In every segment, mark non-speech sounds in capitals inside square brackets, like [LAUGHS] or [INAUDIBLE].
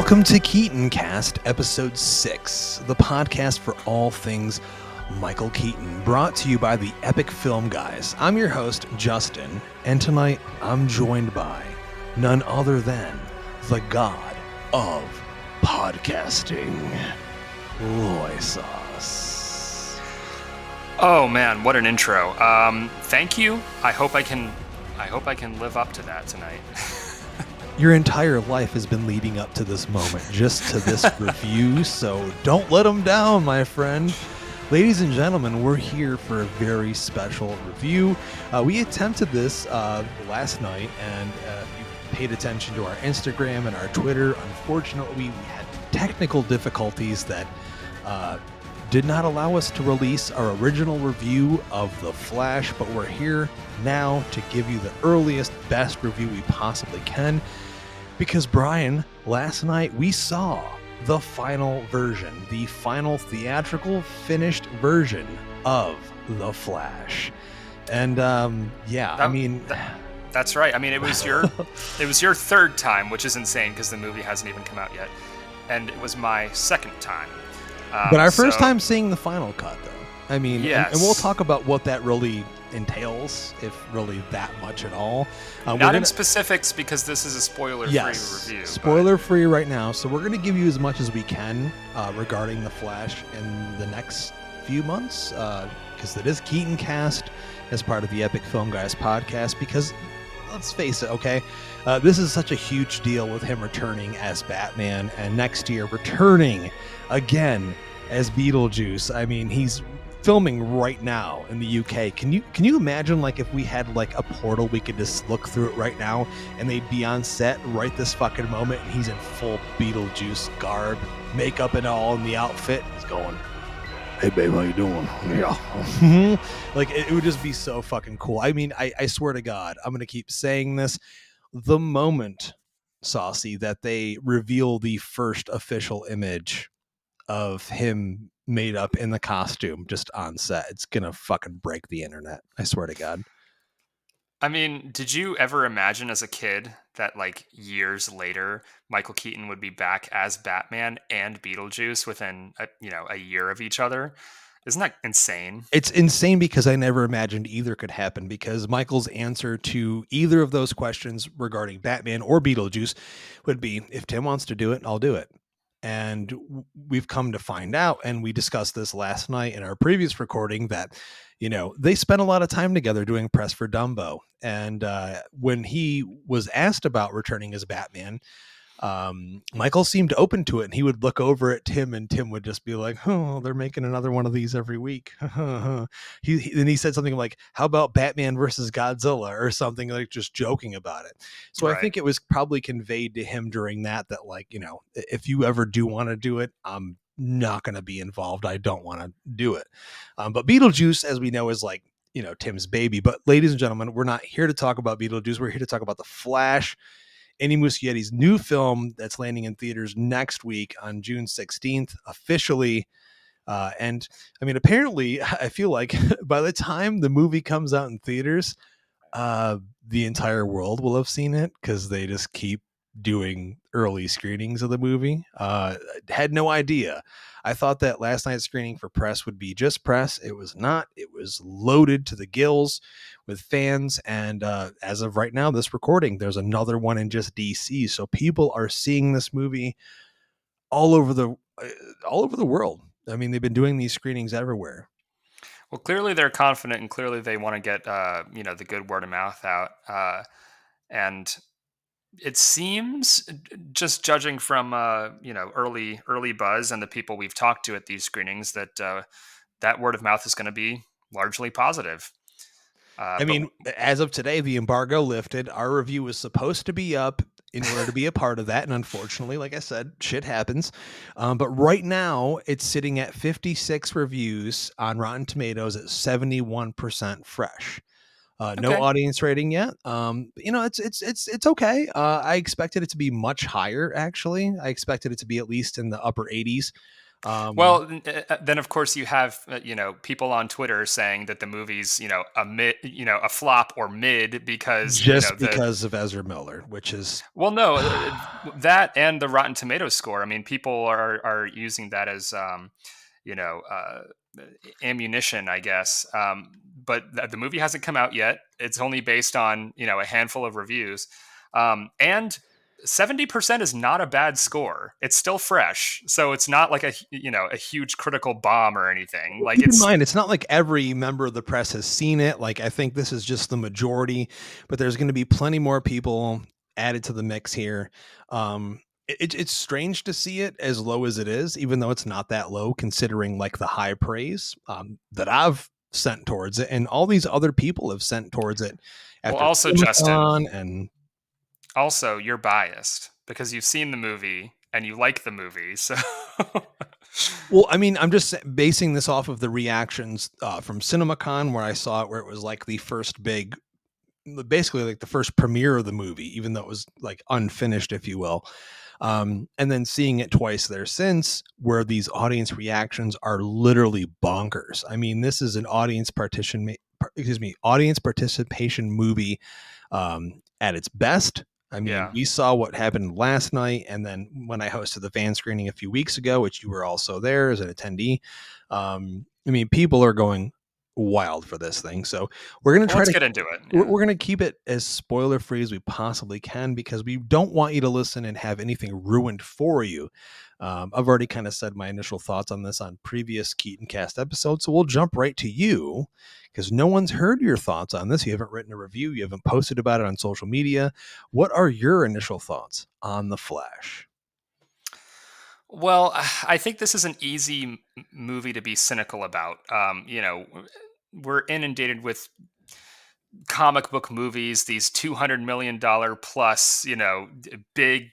Welcome to Keaton Cast, Episode 6, the podcast for all things Michael Keaton, brought to you by the Epic Film Guys. I'm your host, Justin, and tonight I'm joined by none other than the god of podcasting, Loy Sauce. Oh man, what an intro. Um, thank you. I hope I can I hope I can live up to that tonight. [LAUGHS] Your entire life has been leading up to this moment, just to this [LAUGHS] review, so don't let them down, my friend. Ladies and gentlemen, we're here for a very special review. Uh, we attempted this uh, last night, and uh, you paid attention to our Instagram and our Twitter. Unfortunately, we had technical difficulties that uh, did not allow us to release our original review of The Flash, but we're here now to give you the earliest, best review we possibly can. Because, Brian, last night we saw the final version, the final theatrical finished version of The Flash. And um, yeah, I mean, that- That's right. I mean, it was your [LAUGHS] it was your third time, which is insane because the movie hasn't even come out yet, and it was my second time. Um, but our first so- time seeing the final cut, though. I mean, and- and, we'll talk about what that really entails, if really that much at all. Uh, not in gonna- specifics because this is a spoiler-free yes, review. spoiler free right now. So we're going to give you as much as we can uh, regarding the Flash in the next few months, because it is Keaton Cast as part of the Epic Film Guys podcast. Because let's face it, okay, uh, this is such a huge deal with him returning as Batman, and next year returning again as Beetlejuice. I mean, he's filming right now in the UK. Can you can you imagine like if we had like a portal we could just look through it right now and they'd be on set right this fucking moment and he's in full Beetlejuice garb, makeup and all in the outfit. He's going, Hey babe, how you doing? [LAUGHS] Yeah. Mm-hmm. like it, it would just be so fucking cool. I mean, I, I swear to God, I'm gonna keep saying this. The moment, Saucy, that they reveal the first official image of him made up in the costume just on set, it's gonna fucking break the internet. I swear to God. I mean, did you ever imagine as a kid that like years later Michael Keaton would be back as Batman and Beetlejuice within a, you know a year of each other? Isn't that insane? It's insane because I never imagined either could happen because Michael's answer to either of those questions regarding Batman or Beetlejuice would be if Tim wants to do it, I'll do it. And we've come to find out, and we discussed this last night in our previous recording that, you know, they spent a lot of time together doing press for Dumbo. And uh, when he was asked about returning as Batman, um, Michael seemed open to it, and he would look over at Tim, and Tim would just be like, "Oh, they're making another one of these every week." [LAUGHS] he, he then he said something like, "How about Batman versus Godzilla?" or something like just joking about it. So I think it was probably conveyed to him during that that like you know if you ever do want to do it, I'm not going to be involved. I don't want to do it. Um, but Beetlejuice, as we know, is like you know Tim's baby. But ladies and gentlemen, we're not here to talk about Beetlejuice. We're here to talk about the Flash. Andy Muschietti's new film that's landing in theaters next week on June 16th, officially. Uh, and I mean, apparently, [LAUGHS] I feel like [LAUGHS] by the time the movie comes out in theaters, uh, the entire world will have seen it because they just keep doing early screenings of the movie. Uh, had no idea. I thought that last night's screening for press would be just press. It was not. It was loaded to the gills with fans. And uh, as of right now, this recording, there's another one in just DC. So people are seeing this movie all over the uh, all over the world. I mean, they've been doing these screenings everywhere. Well, clearly they're confident, and clearly they want to get uh, you know the good word of mouth out. Uh, and it seems, just judging from uh, you know early early buzz and the people we've talked to at these screenings, that uh, that word of mouth is going to be largely positive. Uh, I but- mean, as of today, the embargo lifted. Our review was supposed to be up in order to be a part of that. And unfortunately, like I said, shit happens. Um, but right now, it's sitting at 56 reviews on Rotten Tomatoes at 71% fresh. Uh, no audience rating yet. Um, you know, it's it's it's it's okay. Uh, I expected it to be much higher. Actually, I expected it to be at least in the upper 80s. Um, well, uh, uh, then of course you have uh, you know people on Twitter saying that the movie's you know a mid, you know a flop or mid because just you know, the, because of Ezra Miller, which is well, no, [SIGHS] that and the Rotten Tomatoes score. I mean, people are are using that as um, you know uh, ammunition, I guess. Um, but the movie hasn't come out yet. It's only based on you know a handful of reviews, um, and 70% is not a bad score. It's still fresh. So it's not like a you know, a huge critical bomb or anything. Like Keep it's in mind it's not like every member of the press has seen it. Like I think this is just the majority, but there's going to be plenty more people added to the mix here. Um it, it's strange to see it as low as it is, even though it's not that low, considering like the high praise um, that I've sent towards it, and all these other people have sent towards it. Well, also Justin and also you're biased because you've seen the movie and you like the movie so [LAUGHS] well i mean i'm just basing this off of the reactions uh, from cinemacon where i saw it where it was like the first big basically like the first premiere of the movie even though it was like unfinished if you will um, and then seeing it twice there since where these audience reactions are literally bonkers i mean this is an audience partition excuse me audience participation movie um, at its best I mean, yeah. we saw what happened last night, and then when I hosted the fan screening a few weeks ago, which you were also there as an attendee. Um, I mean, people are going wild for this thing. So we're going to try Let's to get into it. Yeah. We're, we're going to keep it as spoiler free as we possibly can because we don't want you to listen and have anything ruined for you. Um, I've already kind of said my initial thoughts on this on previous Keaton Cast episodes, so we'll jump right to you because no one's heard your thoughts on this. You haven't written a review, you haven't posted about it on social media. What are your initial thoughts on The Flash? Well, [SIGHS] I think this is an easy movie to be cynical about. Um, you know, we're inundated with comic book movies, these two hundred million dollar plus, you know, big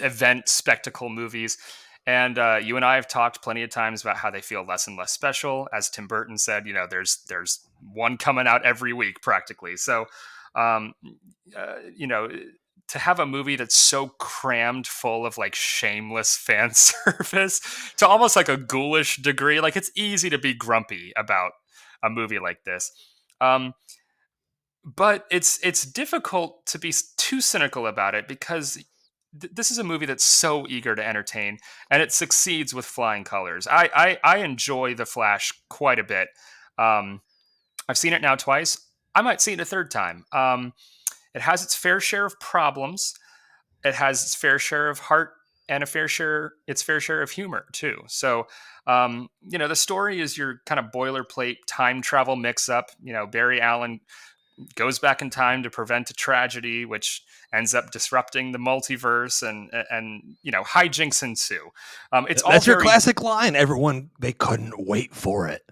event spectacle movies. And uh, you and I have talked plenty of times about how they feel less and less special. As Tim Burton said, you know, there's there's one coming out every week practically. So, um, uh, you know, to have a movie that's so crammed full of like shameless [LAUGHS] fan service to almost like a ghoulish degree, like it's easy to be grumpy about a movie like this. Um, but it's it's difficult to be too cynical about it because th- this is a movie that's so eager to entertain and it succeeds with flying colors. I I, I enjoy The Flash quite a bit. Um, I've seen it now twice. I might see it a third time. Um, it has its fair share of problems. It has its fair share of heart and a fair share its fair share of humor too. So, um, you know, the story is your kind of boilerplate time travel mix up. You know, Barry Allen goes back in time to prevent a tragedy, which ends up disrupting the multiverse, and and you know, hijinks ensue. Um, it's that's very... your classic line. Everyone they couldn't wait for it.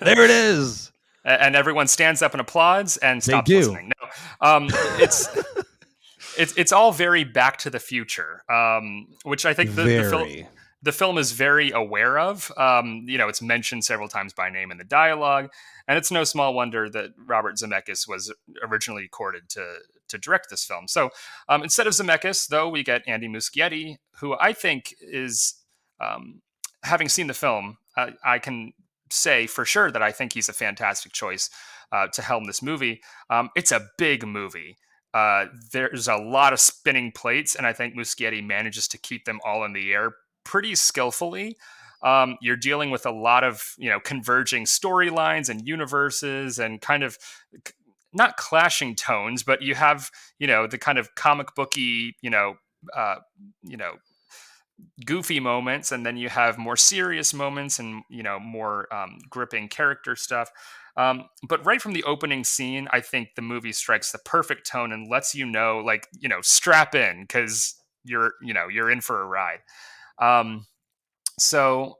there it is. [LAUGHS] And everyone stands up and applauds and stops listening. No, um, it's [LAUGHS] it's it's all very Back to the Future, um, which I think the, the, film the film is very aware of. Um, you know, it's mentioned several times by name in the dialogue, and it's no small wonder that Robert Zemeckis was originally courted to to direct this film. So um, instead of Zemeckis, though, we get Andy Muschietti, who I think is, um, having seen the film, uh, I can say for sure that I think he's a fantastic choice uh, to helm this movie. Um, it's a big movie. Uh, there's a lot of spinning plates, and I think Muschietti manages to keep them all in the air pretty skillfully. Um, you're dealing with a lot of you know converging storylines and universes, and kind of not clashing tones, but you have you know the kind of comic booky you know uh, you know goofy moments and then you have more serious moments and you know more um, gripping character stuff um, but right from the opening scene, I think the movie strikes the perfect tone and lets you know, like, you know, strap in because you're, you know, you're in for a ride. Um, so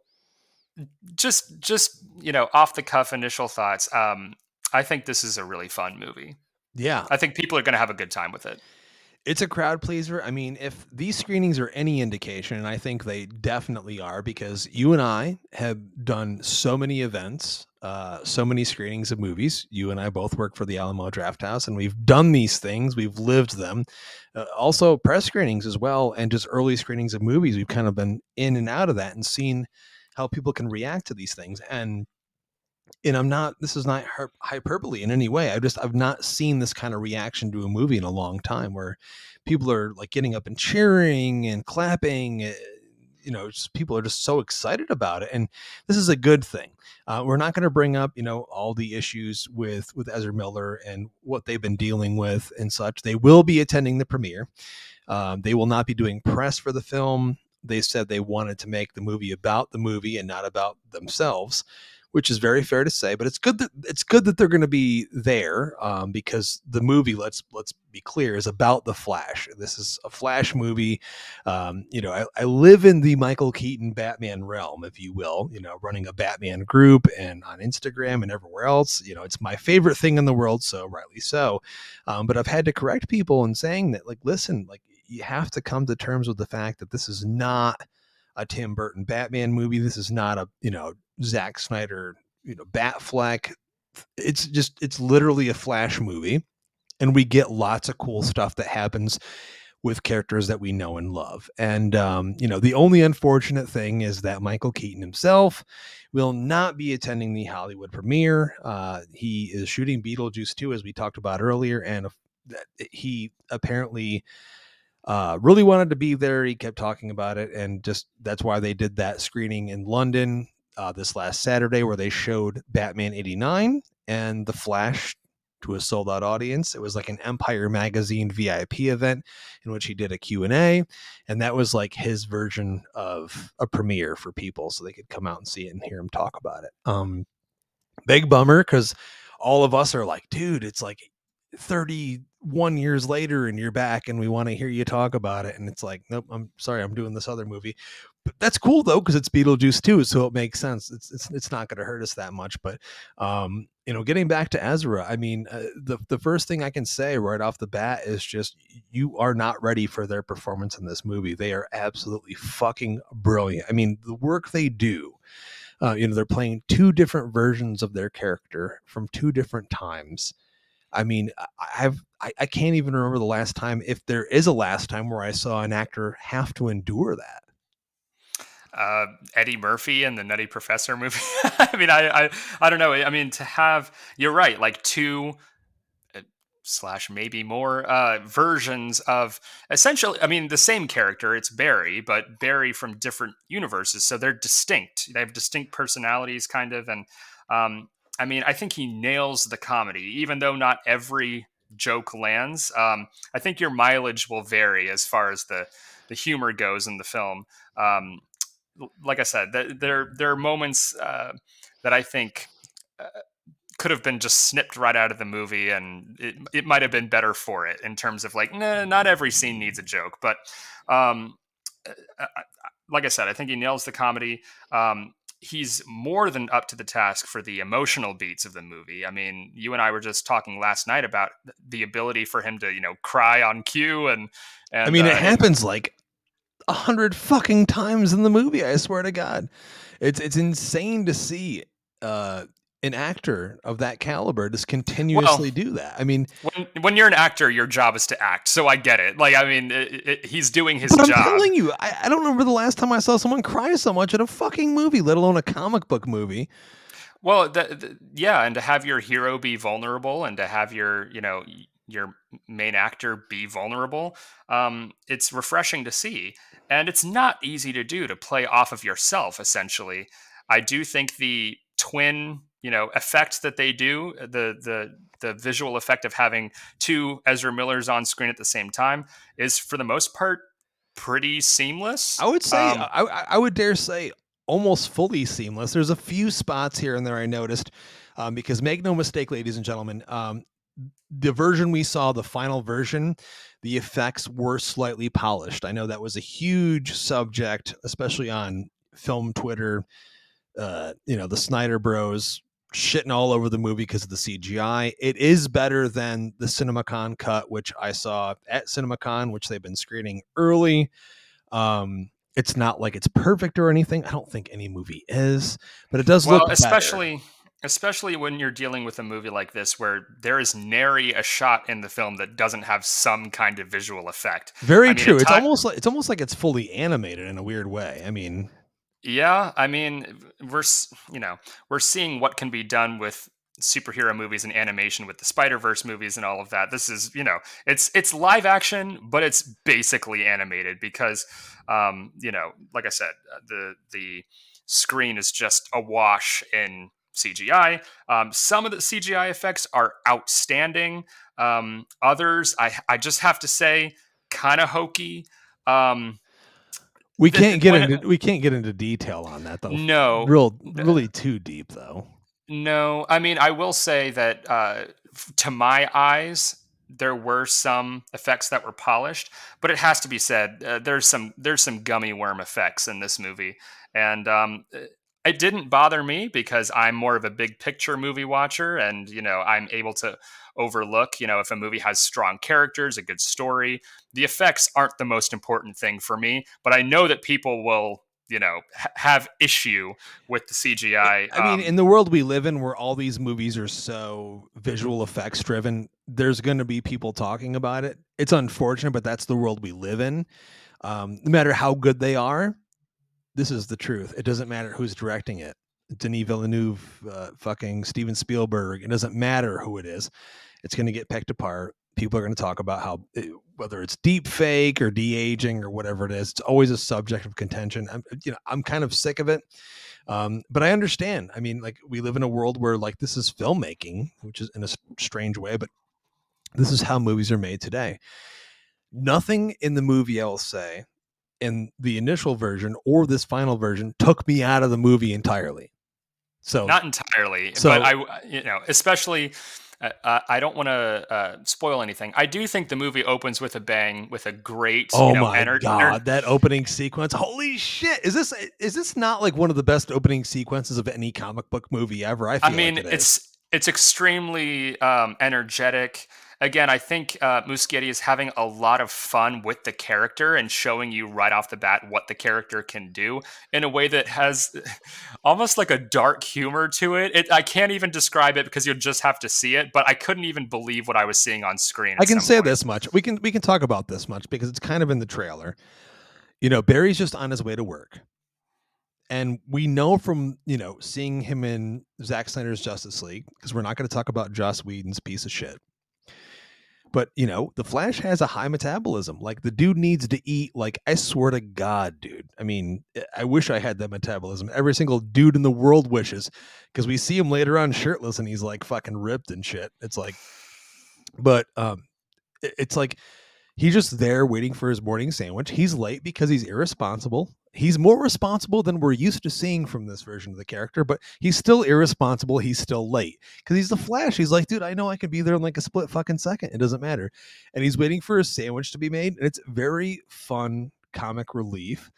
just, just, you know, off the cuff initial thoughts. Um, I think this is a really fun movie. Yeah. I think people are going to have a good time with it it's a crowd pleaser. I mean, if these screenings are any indication, and I think they definitely are, because you and I have done so many events, uh, so many screenings of movies. You and I both work for the Alamo Draft House, and we've done these things. We've lived them. Uh, also, press screenings as well, and just early screenings of movies. We've kind of been in and out of that and seen how people can react to these things. And and I'm not this is not hyperbole in any way. I just I've not seen this kind of reaction to a movie in a long time where people are like getting up and cheering and clapping eh, you know people are just so excited about it and this is a good thing. Uh, we're not going to bring up you know all the issues with with ezra miller and what they've been dealing with and such. They will be attending the premiere. Um, they will not be doing press for the film. They said they wanted to make the movie about the movie and not about themselves which is very fair to say. But it's good that it's good that they're going to be there um, because the movie, let's let's be clear, is about the Flash. This is a Flash movie. Um, you know, I, I, live in the Michael Keaton Batman realm, if you will. You know, running a Batman group and on Instagram and everywhere else. You know, it's my favorite thing in the world, so rightly so. Um, but I've had to correct people in saying that, like, listen, like you have to come to terms with the fact that this is not a Tim Burton Batman movie. This is not a you know Zack Snyder you know Batfleck. It's just it's literally a Flash movie, and we get lots of cool stuff that happens with characters that we know and love. And um, you know, the only unfortunate thing is that Michael Keaton himself will not be attending the Hollywood premiere. Uh, he is shooting Beetlejuice 2, as we talked about earlier, and he apparently uh, really wanted to be there. He kept talking about it, and just that's why they did that screening in London uh, this last Saturday, where they showed Batman '89 and The Flash to a sold out audience. It was like an Empire Magazine VIP event in which he did a Q&A and that was like his version of a premiere for people so they could come out and see it and hear him talk about it. Um big bummer cuz all of us are like, dude, it's like 31 years later and you're back and we want to hear you talk about it and it's like nope i'm sorry i'm doing this other movie. But that's cool though because it's beetlejuice too so it makes sense. It's it's, it's not going to hurt us that much but um you know getting back to ezra i mean uh, the the first thing i can say right off the bat is just you are not ready for their performance in this movie. They are absolutely fucking brilliant. I mean the work they do uh, you know they're playing two different versions of their character from two different times I mean, I've I, I can't even remember the last time, if there is a last time, where I saw an actor have to endure that. Uh, Eddie Murphy and the Nutty Professor movie. [LAUGHS] I mean, I, I I don't know. I mean, to have you're right, like two uh, slash maybe more uh, versions of essentially. I mean, the same character. It's Barry, but Barry from different universes, so they're distinct. They have distinct personalities, kind of, and um, I mean, I think he nails the comedy, even though not every joke lands. Um, I think your mileage will vary as far as the the humor goes in the film. Um, like I said, there there are moments uh, that I think uh, could have been just snipped right out of the movie, and it it might have been better for it in terms of like, nah, not every scene needs a joke, but. Um, uh, uh, like I said, I think he nails the comedy. Um, he's more than up to the task for the emotional beats of the movie. I mean, you and I were just talking last night about the ability for him to, you know, cry on cue and, and I mean, uh, it happens like a hundred fucking times in the movie. I swear to God, it's it's insane to see. Uh, an actor of that caliber just continuously well, do that. I mean, when when you're an actor, your job is to act. So I get it. Like, I mean, it, it, he's doing his but job. I'm telling you, I, I don't remember the last time I saw someone cry so much at a fucking movie, let alone a comic book movie. Well, the, the, yeah, and to have your hero be vulnerable, and to have your you know your main actor be vulnerable, um, it's refreshing to see, and it's not easy to do to play off of yourself. Essentially, I do think the twin you know effect that they do uh, the the the visual effect of having two Ezra Millers on screen at the same time is for the most part pretty seamless. I would say um, I, I would dare say almost fully seamless. There's a few spots here and there I noticed um, because make no mistake, ladies and gentlemen, um, the version we saw, the final version, the effects were slightly polished. I know that was a huge subject, especially on film Twitter. Uh, you know, the Snyder Bros shitting all over the movie because of the CGI. It is better than the CinemaCon cut, which I saw at CinemaCon, which they've been screening early. Um, it's not like it's perfect or anything. I don't think any movie is, but it does well, look especially better. especially when you're dealing with a movie like this where there is nary a shot in the film that doesn't have some kind of visual effect. Very I mean, true. It's almost like it's almost like it's fully animated in a weird way. I mean, yeah, I mean, we're you know we're seeing what can be done with superhero movies and animation with the Spider Verse movies and all of that. This is you know it's it's live action, but it's basically animated because um, you know, like I said, uh, the the screen is just awash in CGI. Um, some of the CGI effects are outstanding. Um, others, I I just have to say, kind of hokey. Um, we can't get into we can't get into detail on that though. No, real really too deep though. No, I mean I will say that uh, to my eyes there were some effects that were polished, but it has to be said uh, there's some there's some gummy worm effects in this movie, and um, it didn't bother me because I'm more of a big picture movie watcher, and you know I'm able to overlook. You know, if a movie has strong characters, a good story, the effects aren't the most important thing for me. But I know that people will you know ha- have issue with the CGI. I mean, um, in the world we live in, where all these movies are so visual effects driven, there's going to be people talking about it. It's unfortunate, but that's the world we live in. Um, no matter how good they are, this is the truth. It doesn't matter who's directing it. Denis Villeneuve, uh, fucking Steven Spielberg. It doesn't matter who it is it's going to get picked apart. People are going to talk about how it, whether it's deep fake or de aging or whatever it is. It's always a subject of contention. I'm you know I'm kind of sick of it. Um, but I understand. I mean, like we live in a world where like this is filmmaking, which is in a strange way, but this is how movies are made today. Nothing in the movie, I will say, in the initial version or this final version, took me out of the movie entirely. So not entirely, so, but I, you know, especially uh, I don't want to uh, spoil anything. I do think the movie opens with a bang, with a great. Oh you know, my ener- god, that opening sequence! Holy shit! Is this is this not like one of the best opening sequences of any comic book movie ever? I, I mean, like it it's it's extremely um, energetic again, I think uh, Muschietti is having a lot of fun with the character and showing you right off the bat what the character can do in a way that has [LAUGHS] almost like a dark humor to it. it I can't even describe it because you'll just have to see it. But I couldn't even believe what I was seeing on screen. I can say point. this much: we can we can talk about this much because it's kind of in the trailer. You know, Barry's just on his way to work. And we know from, you know, seeing him in Zack Snyder's Justice League, because we're not going to talk about Joss Whedon's piece of shit but you know, the Flash has a high metabolism. Like the dude needs to eat. Like I swear to God, dude. I mean, eh, I wish I had that metabolism. Every single dude in the world wishes, because we see him later on shirtless and he's like fucking ripped and shit. It's like, but um, it's like he's just there waiting for his morning sandwich. He's late because he's irresponsible he's more responsible than we're used to seeing from this version of the character, but he's still irresponsible. He's still late because he's the Flash. He's like, dude, I know I can be there in like a split fucking second. It doesn't matter. And he's waiting for a sandwich to be made. And it's very fun comic relief.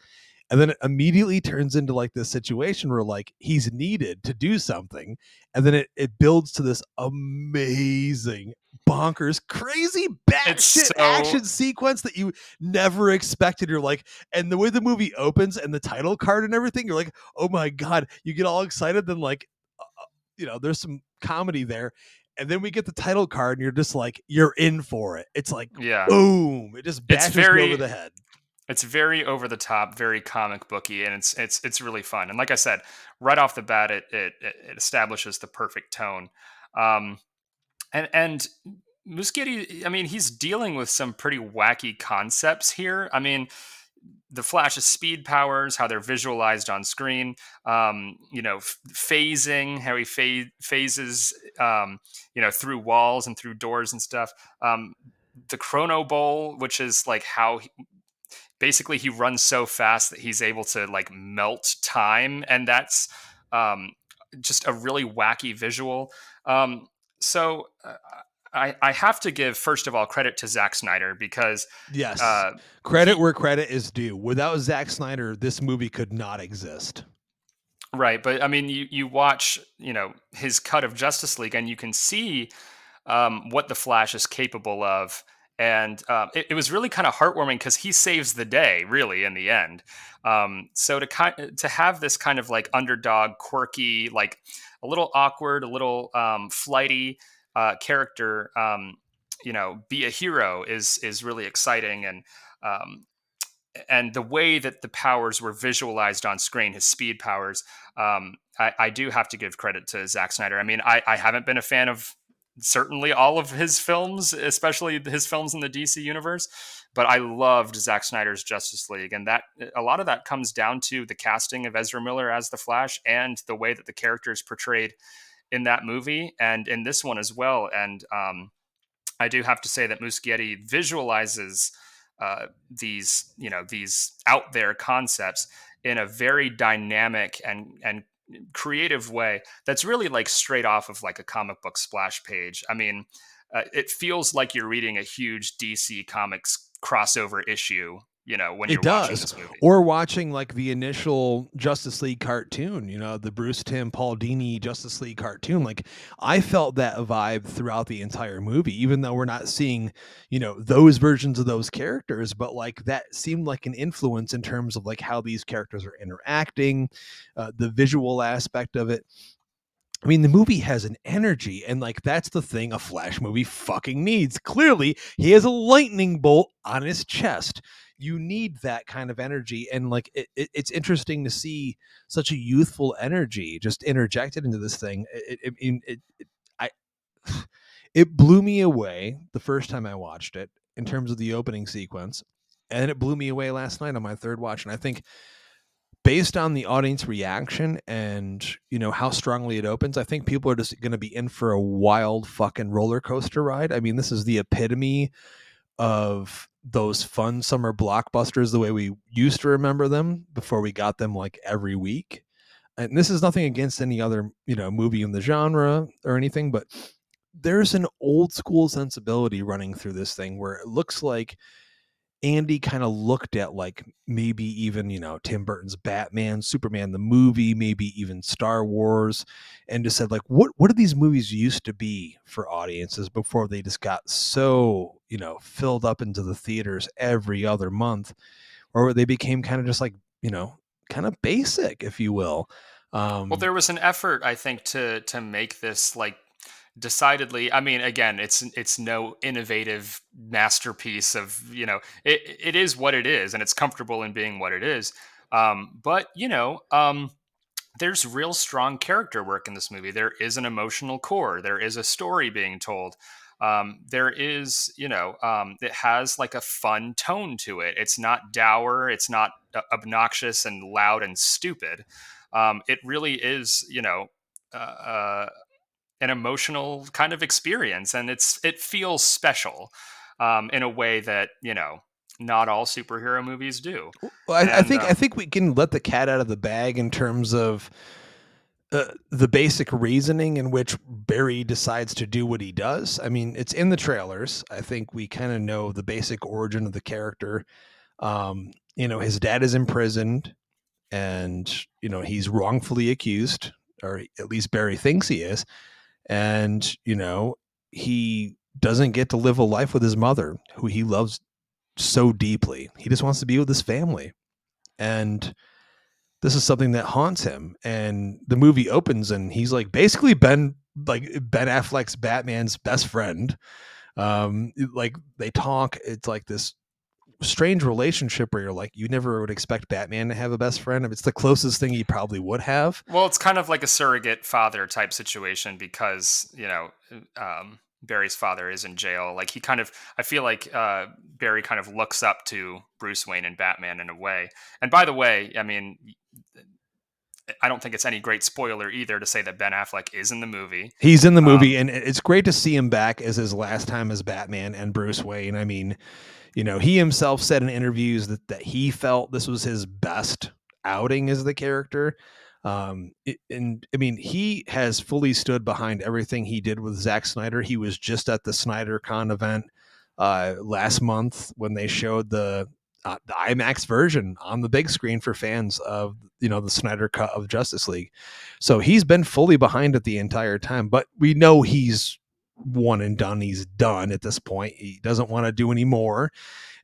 And then it immediately turns into like this situation where like he's needed to do something. And then it, it builds to this amazing bonkers, crazy batshit so... action sequence that you never expected. You're like, and the way the movie opens and the title card and everything, you're like, oh my god, you get all excited. Then like, uh, uh, you know, there's some comedy there. And then we get the title card, and you're just like, you're in for it. It's like, yeah, boom! It just bashes very, over the head. It's very over the top, very comic booky, and it's it's it's really fun. And like I said, right off the bat, it it, it establishes the perfect tone. Um, and and Muschietti, I mean, he's dealing with some pretty wacky concepts here. I mean, the Flash's speed powers, how they're visualized on screen, um, you know, f- phasing, how he fa- phases, um, you know, through walls and through doors and stuff. Um, the Chronobowl, which is like how basically he runs so fast that he's able to like melt time, and that's um, just a really wacky visual. Um, so uh, I, I have to give first of all credit to Zack Snyder because yes, uh, credit where credit is due. Without Zack Snyder, this movie could not exist. Right, but I mean, you you watch, you know, his cut of Justice League, and you can see um, what the Flash is capable of, and uh, it, it, was really kind of heartwarming because he saves the day, really, in the end. Um, so to kind to have this kind of like underdog, quirky, like a little awkward, a little um, flighty uh, character, um, you know, be a hero is is really exciting, and um, and the way that the powers were visualized on screen, his speed powers, um, I, I, do have to give credit to Zack Snyder. I mean, I, I, haven't been a fan of certainly all of his films, especially his films in the DC universe, but I loved Zack Snyder's Justice League, and that a lot of that comes down to the casting of Ezra Miller as the Flash and the way that the character is portrayed in that movie and in this one as well. And um, I do have to say that Muschietti visualizes uh, these you know these out there concepts in a very dynamic and and creative way that's really like straight off of like a comic book splash page. I mean uh, it feels like you're reading a huge dc comics crossover issue you know when it does. or watching like the initial justice league cartoon you know the bruce timm paul dini justice league cartoon. Like i felt that vibe throughout the entire movie even though we're not seeing you know those versions of those characters but like that seemed like an influence in terms of like how these characters are interacting uh, the visual aspect of it. I mean, the movie has an energy, and like that's the thing a Flash movie fucking needs. Clearly, he has a lightning bolt on his chest you need that kind of energy and like it, it, it's interesting to see such a youthful energy just interjected into this thing it, it, it, i [SIGHS] it blew me away the first time i watched it in terms of the opening sequence and it blew me away last night on my third watch and i think based on the audience reaction and you know how strongly it opens i think people are just going to be in for a wild fucking roller coaster ride. I mean this is the epitome of those fun summer blockbusters the way we used to remember them before we got them like every week. And this is nothing against any other, you know, movie in the genre or anything, but there's an old school sensibility running through this thing where it looks like Andy kind of looked at like maybe even, you know, Tim Burton's Batman, Superman the movie, maybe even Star Wars and just said like what what do these movies used to be for audiences before they just got so, you know, filled up into the theaters every other month or they became kind of just like, you know, kind of basic if you will. Um, well, there was an effort, I think, to to make this like decidedly i mean again it's it's no innovative masterpiece of you know it, it is what it is and it's comfortable in being what it is um, but you know um, there's real strong character work in this movie there is an emotional core there is a story being told um, there is you know um, it has like a fun tone to it it's not dour it's not uh, obnoxious and loud and stupid um, it really is you know uh, uh, an emotional kind of experience, and it's it feels special um, in a way that you know not all superhero movies do. Well, I, and, I think I think we can let the cat out of the bag in terms of. Uh, the basic reasoning in which Barry decides to do what he does. I mean, it's in the trailers. I think we kind of know the basic origin of the character. Um, you know, his dad is imprisoned and, you know, he's wrongfully accused, or at least Barry thinks he is and you know he doesn't get to live a life with his mother who he loves so deeply he just wants to be with his family and this is something that haunts him and the movie opens and he's like basically ben like ben affleck's batman's best friend um like they talk it's like this strange relationship where you're like you never would expect Batman to have a best friend. It's the closest thing he probably would have. Well, it's kind of like a surrogate father type situation because you know um, Barry's father is in jail. Like he kind of, I feel like uh, Barry kind of looks up to Bruce Wayne and Batman in a way. And by the way, I mean. I don't think it's any great spoiler either to say that Ben Affleck is in the movie. He's in the movie, um, and it's great to see him back as his last time as Batman and Bruce Wayne. I mean, you know, he himself said in interviews that, that he felt this was his best outing as the character. Um, it, and I mean, he has fully stood behind everything he did with Zack Snyder. He was just at the Snyder Con event uh, last month when they showed the uh, the IMAX version on the big screen for fans of you know the Snyder cut of Justice League. So he's been fully behind it the entire time, but we know he's one and done. He's done at this point. He doesn't want to do any more.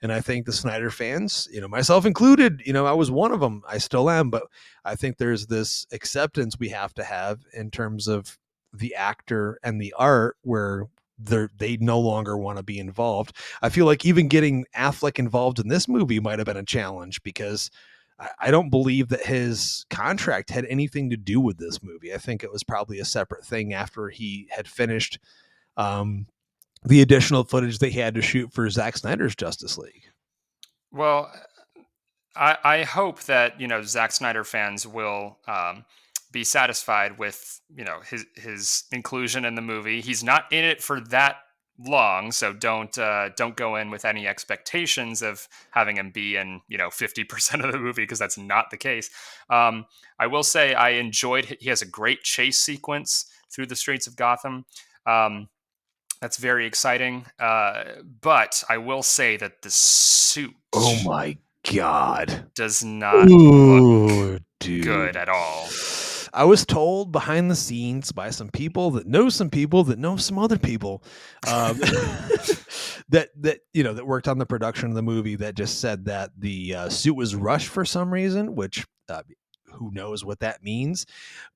And I think the Snyder fans, you know, myself included, you know, I was one of them. I still am, but I think there's this acceptance we have to have in terms of the actor and the art where they they no longer want to be involved. I feel like even getting Affleck involved in this movie might have been a challenge because I, I don't believe that his contract had anything to do with this movie. I think it was probably a separate thing after he had finished um, the additional footage they had to shoot for Zack Snyder's Justice League. Well, I, I hope that you know Zack Snyder fans will um, be satisfied with you know his his inclusion in the movie. He's not in it for that long, so don't uh, don't go in with any expectations of having him be in you know fifty percent of the movie because that's not the case. Um, I will say I enjoyed. He has a great chase sequence through the streets of Gotham. Um, that's very exciting. Uh, but I will say that the suit. Oh my god! Does not Ooh, look dude. good at all. I was told behind the scenes by some people that know some people that know some other people um, [LAUGHS] that that you know that worked on the production of the movie that just said that the uh, suit was rushed for some reason, which uh, who knows what that means,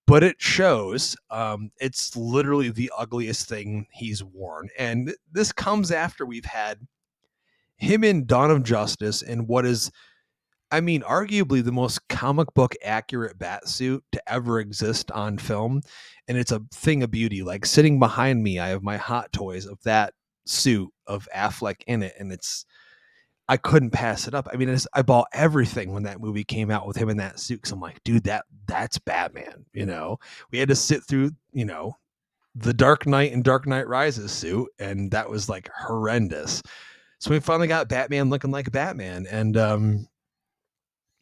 but it shows. Um, it's literally the ugliest thing he's worn, and this comes after we've had him in Dawn of Justice and what is I mean, arguably the most comic book accurate bat suit to ever exist on film. And it's a thing of beauty. Like sitting behind me, I have my hot toys of that suit of Affleck in it. And it's, I couldn't pass it up. I mean, I bought everything when that movie came out with him in that suit. Cause I'm like, dude, that that's Batman. You know, we had to sit through, you know, the Dark Knight and Dark Knight Rises suit. And that was like horrendous. So we finally got Batman looking like Batman. And, um,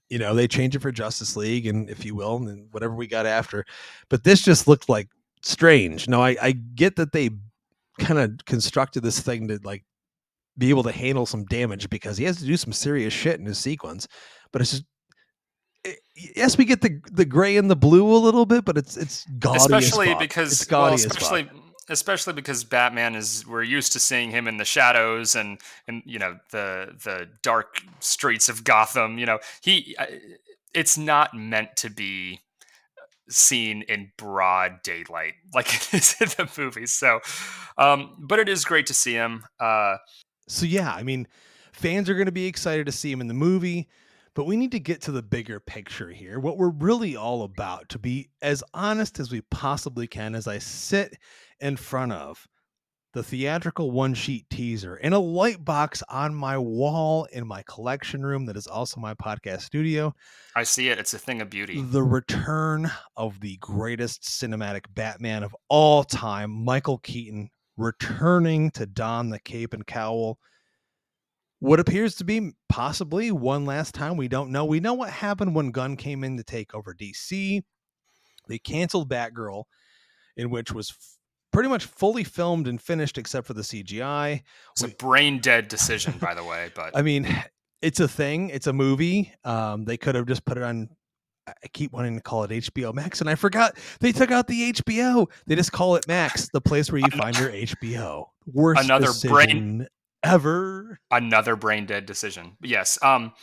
you know they change it for justice league and if you will and whatever we got after. But this just looked like strange. No i, I get that they kind of constructed this thing to like be able to handle some damage because he has to do some serious shit in his sequence but it's just it, eh, yes we get the the gray and the blue a little bit but it's it's gaudy especially because it's gaudy well, especially especially because Batman is we're used to seeing him in the shadows and and you know the the dark streets of Gotham. You know, he uh, it's not meant to be seen in broad daylight [LAUGHS] like it is in the movies. So, um, but it is great to see him. Uh, so yeah, I mean, fans are going to be excited to see him in the movie. But we need to get to the bigger picture here. What we're really all about, to be as honest as we possibly can, as I sit in front of the theatrical one sheet teaser in a light box on my wall in my collection room that is also my podcast studio. I see it. It's a thing of beauty. The return of the greatest cinematic Batman of all time, Michael Keaton, returning to don the cape and cowl. What appears to be possibly one last time. We don't know. We know what happened when Gunn came in to take over DC. They canceled Batgirl, in which was pretty much fully filmed and finished except for the CGI. It's we, a brain dead decision, by the way. But I mean, it's a thing. It's a movie. Um, they could have just put it on. I keep wanting to call it HBO Max, and I forgot they took out the HBO. They just call it Max, the place where you find your HBO. Worst another brain ever. Another brain dead decision. Yes. Um,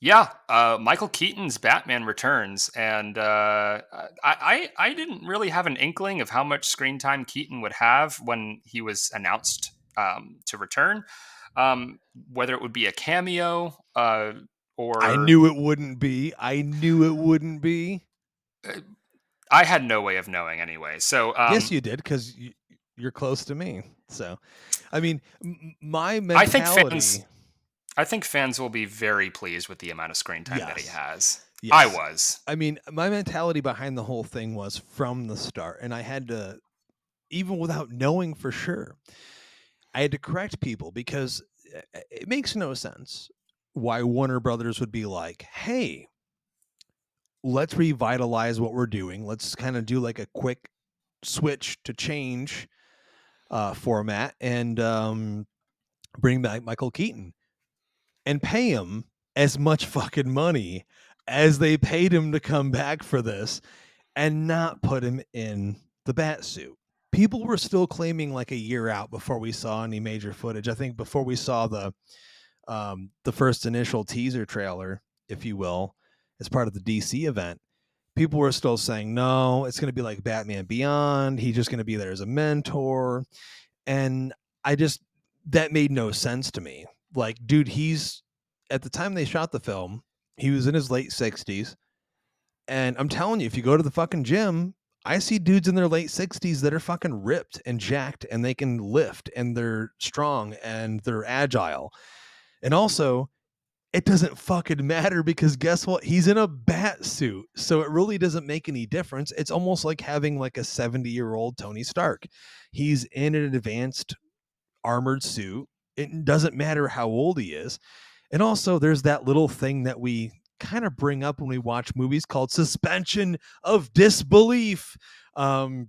yeah, uh, Michael Keaton's Batman Returns, and uh, I, I didn't really have an inkling of how much screen time Keaton would have when he was announced um, to return. Um, whether it would be a cameo uh, or I knew it wouldn't be. I knew it wouldn't be. Uh, I had no way of knowing anyway. So um, yes, you did because you, are close to me. So, I mean, my mentality. I think fans I think fans will be very pleased with the amount of screen time yes. that he has. Yes. I was. I mean, my mentality behind the whole thing was from the start, and I had to, even without knowing for sure, I had to correct people because eh, eh, it makes no sense why Warner Brothers would be like, hey, let's revitalize what we're doing. Let's kind of do like a quick switch to change uh, format and um, bring back Michael Keaton and pay him as much fucking money as they paid him to come back for this and not put him in the bat suit. People were still claiming like a year out before we saw any major footage. I think before we saw the um, the first initial teaser trailer, if you will, as part of the DC event, people were still saying no, it's going to be like Batman Beyond. He's just going to be there as a mentor, and I just that made no sense to me. Like, dude, he's at the time they shot the film, he was in his late 60s. And I'm telling you, if you go to the fucking gym, I see dudes in their late 60s that are fucking ripped and jacked and they can lift and they're strong and they're agile. And also, it doesn't fucking matter because guess what? He's in a bat suit. So it really doesn't make any difference. It's almost like having like a 70 year old Tony Stark. He's in an advanced armored suit. It doesn't matter how old he is. And also, there's that little thing that we kind of bring up when we watch movies called suspension of disbelief. Um,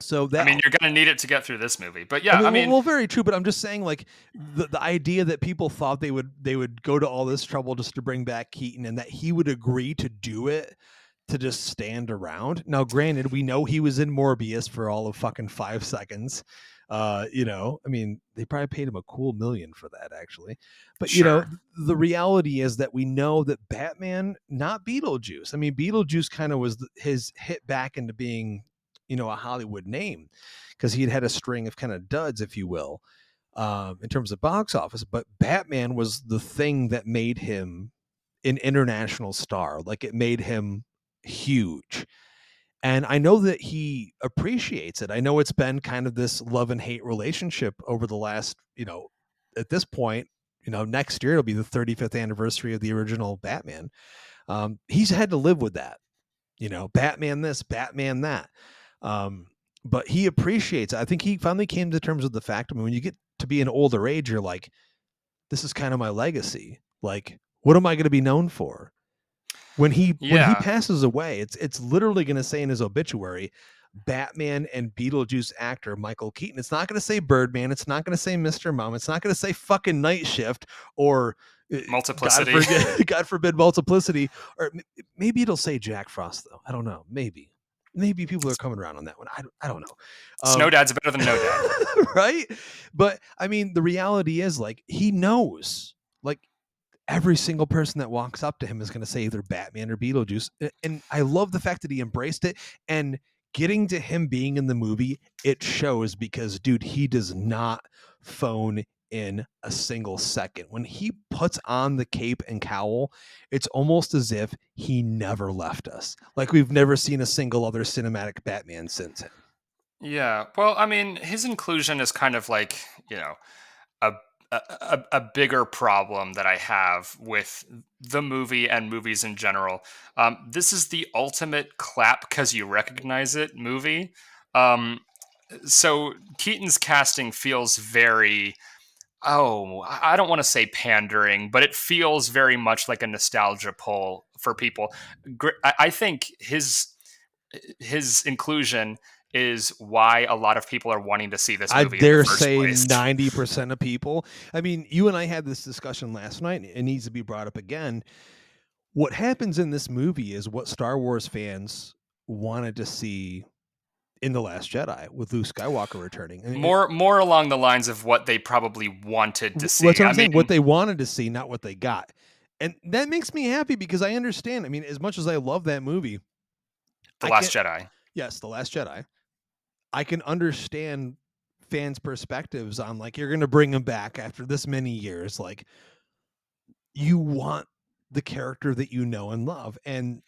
so that I mean, you're going to need it to get through this movie, but yeah, I mean, I mean well, very true. But I'm just saying, like the, the idea that people thought they would they would go to all this trouble just to bring back Keaton, and that he would agree to do it to just stand around. Now, granted, we know he was in Morbius for all of fucking five seconds. Uh, you know, I mean, they probably paid him a cool million for that, actually. But you know, the reality is that we know that Batman, not Beetlejuice. I mean, Beetlejuice kind of was his hit back into being, you know, a Hollywood name because he had had a string of kind of duds, if you will, um, in terms of box office. But Batman was the thing that made him an international star. Like it made him huge and I know that he appreciates it. I know it's been kind of this love and hate relationship over the last, you know, at this point, you know, next year it'll be the 35th anniversary of the original Batman. Um, he's had to live with that, you know, Batman this, Batman that. Um, but he appreciates. It. I think he finally came to terms with the fact. I mean, when you get to be an older age, you're like, this is kind of my legacy. Like, what am I going to be known for? When he yeah. when he passes away it's it's literally going to say in his obituary batman and beetlejuice actor michael keaton it's not going to say birdman it's not going to say mr mom it's not going to say fucking night shift or uh, multiplicity god forbid, [LAUGHS] [LAUGHS] god forbid multiplicity or maybe it'll say jack frost though i don't know maybe maybe people are coming around on that one. I, I don't know. Um, Snow Dad's better than No Dad, [LAUGHS] right? But I mean, the reality is like he knows, like every single person that walks up to him is going to say either Batman or Beetlejuice. And I love the fact that he embraced it. And getting to him being in the movie, it shows because, dude, he does not phone in a single second. When he puts on the cape and cowl, it's almost as if he never left us. Like we've never seen a single other cinematic Batman since him. Yeah. Well, I mean, his inclusion is kind of like, you know, a a, a, bigger problem that I have with the movie and movies in general. Um, this is the ultimate clap because you recognize it movie. Um, so Keaton's casting feels very, oh, I don't want to say pandering, but it feels very much like a nostalgia pull for people. I think his his inclusion is why a lot of people are wanting to see this movie. I dare say [LAUGHS] ninety percent of people. I mean, you and I had this discussion last night. It needs to be brought up again. What happens in this movie is what Star Wars fans wanted to see in the Last Jedi with Luke Skywalker returning. More, more along the lines of what they probably wanted to see. What I'm I saying. Mean, what they wanted to see, not what they got, and that makes me happy because I understand. I mean, as much as I love that movie, The I Last Jedi. Yes, The Last Jedi. I can understand fans' perspectives on like you're going to bring him back after this many years. Like you want the character that you know and love, and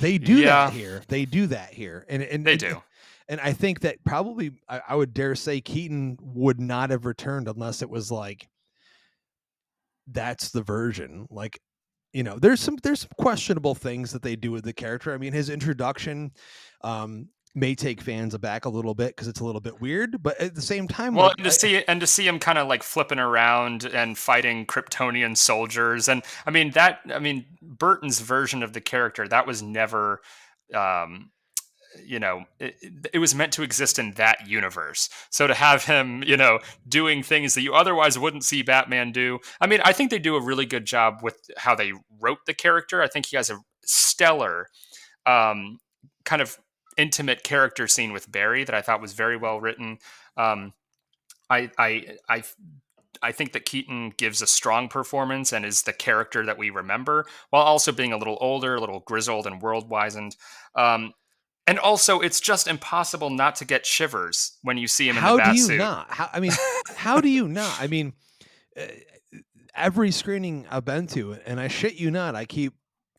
they do yeah. that here. They do that here, and and they do. And I think that probably I, I would dare say Keaton would not have returned unless it was like that's the version. Like you know there's some there's some questionable things that they do with the character i mean his introduction um may take fans aback a little bit because it's a little bit weird, but at the same time, well, like, and to I, see and to see him kind of like flipping around and fighting Kryptonian soldiers, and I mean that, I mean Burton's version of the character that was never, um, you know, it, it, was meant to exist in that universe. So to have him, you know, doing things that you otherwise wouldn't see Batman do. I mean, I think they do a really good job with how they wrote the character. I think he has a stellar um, kind of intimate character scene with Barry that I thought was very well written. Um, I, I, I I think that Keaton gives a strong performance and is the character that we remember, while also being a little older, a little grizzled and world wizened. Um, and also, it's just impossible not to get shivers when you see him in how the bat do you suit. not? How, I mean, [LAUGHS] how do you not? I mean, uh, every screening I've been to, and I shit you not, I keep